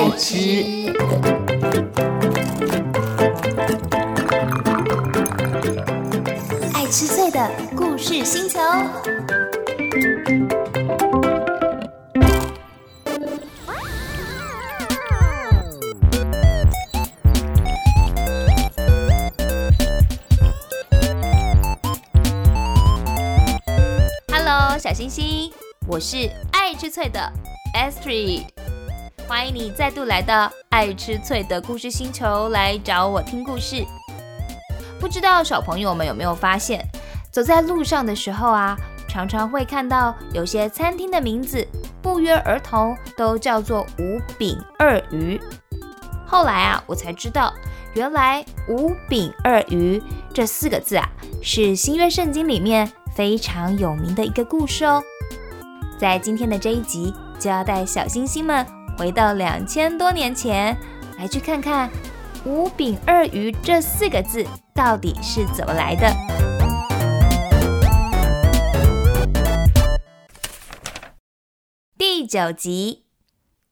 爱吃。爱吃脆的故事星球。小星星，我是爱吃脆的 Astrid，欢迎你再度来到爱吃脆的故事星球来找我听故事。不知道小朋友们有没有发现，走在路上的时候啊，常常会看到有些餐厅的名字不约而同都叫做五饼二鱼。后来啊，我才知道，原来五饼二鱼这四个字啊，是新约圣经里面非常有名的一个故事哦。在今天的这一集，就要带小星星们回到两千多年前，来去看看“五饼二鱼”这四个字到底是怎么来的。第九集，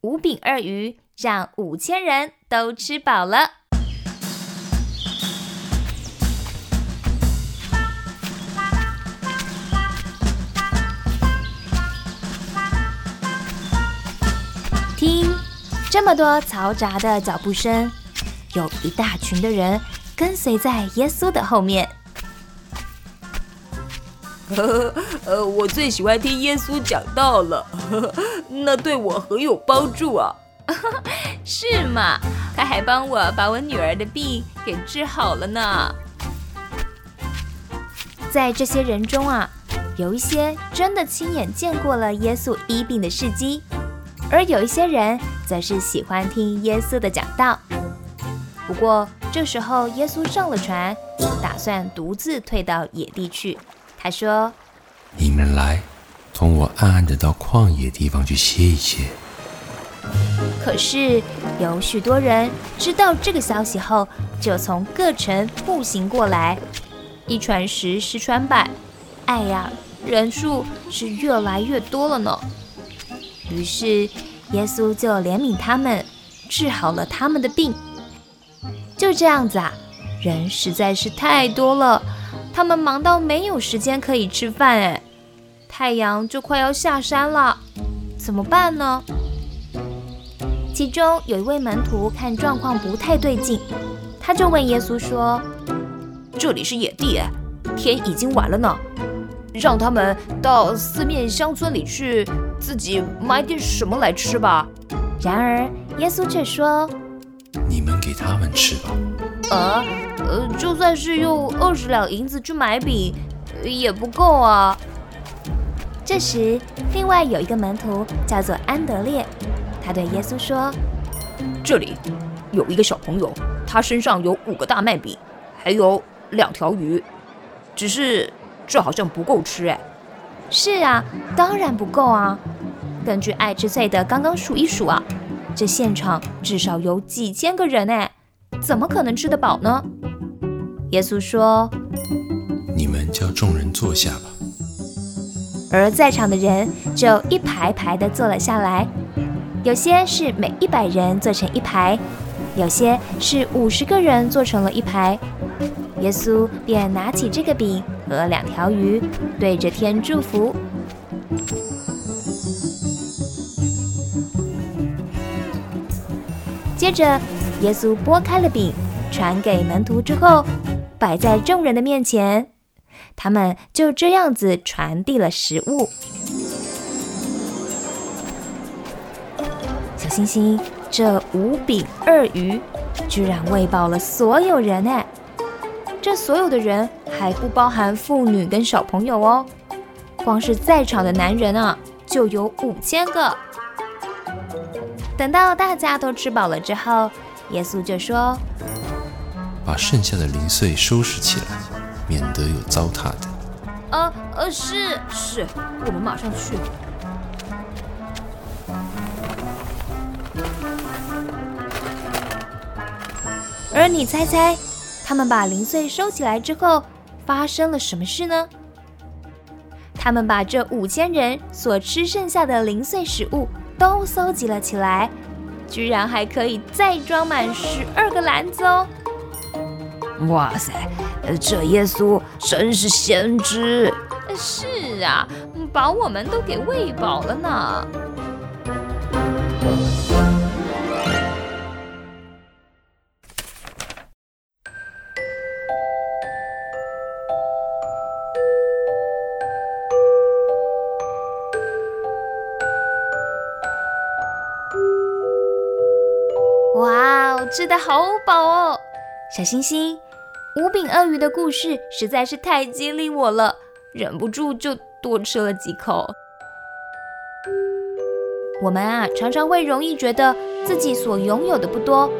五饼二鱼让五千人都吃饱了。这么多嘈杂的脚步声，有一大群的人跟随在耶稣的后面。呃，我最喜欢听耶稣讲道了，那对我很有帮助啊。是吗？他还帮我把我女儿的病给治好了呢。在这些人中啊，有一些真的亲眼见过了耶稣医病的事迹，而有一些人则是喜欢听耶稣的讲道。不过这时候，耶稣上了船，打算独自退到野地去。他说：“你们来，同我暗暗的到旷野地方去歇一歇。”可是有许多人知道这个消息后，就从各城步行过来，一传十，十传百，哎呀，人数是越来越多了呢。于是耶稣就怜悯他们，治好了他们的病。就这样子啊，人实在是太多了。他们忙到没有时间可以吃饭，哎，太阳就快要下山了，怎么办呢？其中有一位门徒看状况不太对劲，他就问耶稣说：“这里是野地，天已经晚了呢，让他们到四面乡村里去，自己买点什么来吃吧。”然而耶稣却说：“你们给他们吃吧。”呃，呃，就算是用二十两银子去买饼，也不够啊。这时，另外有一个门徒叫做安德烈，他对耶稣说：“这里有一个小朋友，他身上有五个大麦饼，还有两条鱼，只是这好像不够吃哎。”“是啊，当然不够啊。根据爱吃脆的刚刚数一数啊，这现场至少有几千个人哎。”怎么可能吃得饱呢？耶稣说：“你们叫众人坐下吧。”而在场的人就一排排的坐了下来，有些是每一百人坐成一排，有些是五十个人坐成了一排。耶稣便拿起这个饼和两条鱼，对着天祝福，接着。耶稣拨开了饼，传给门徒之后，摆在众人的面前，他们就这样子传递了食物。小星星，这五饼二鱼居然喂饱了所有人哎！这所有的人还不包含妇女跟小朋友哦，光是在场的男人啊，就有五千个。等到大家都吃饱了之后，耶稣就说：“把剩下的零碎收拾起来，免得有糟蹋的。”“呃呃，是是，我们马上去。”而你猜猜，他们把零碎收起来之后，发生了什么事呢？他们把这五千人所吃剩下的零碎食物都搜集了起来。居然还可以再装满十二个篮子哦！哇塞，这耶稣真是先知！是啊，把我们都给喂饱了呢。吃的好饱哦！小星星，五饼鳄鱼的故事实在是太激励我了，忍不住就多吃了几口。我们啊，常常会容易觉得自己所拥有的不多，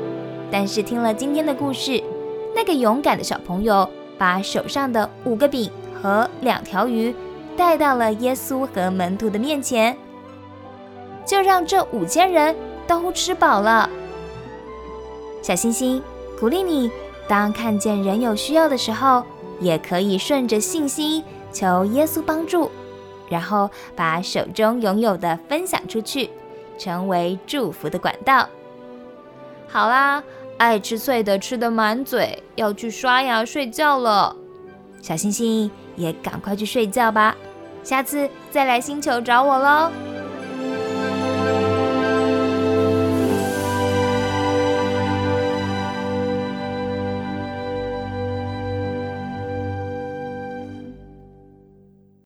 但是听了今天的故事，那个勇敢的小朋友把手上的五个饼和两条鱼带到了耶稣和门徒的面前，就让这五千人都吃饱了。小星星鼓励你，当看见人有需要的时候，也可以顺着信心求耶稣帮助，然后把手中拥有的分享出去，成为祝福的管道。好啦，爱吃脆的吃得满嘴，要去刷牙睡觉了。小星星也赶快去睡觉吧，下次再来星球找我喽。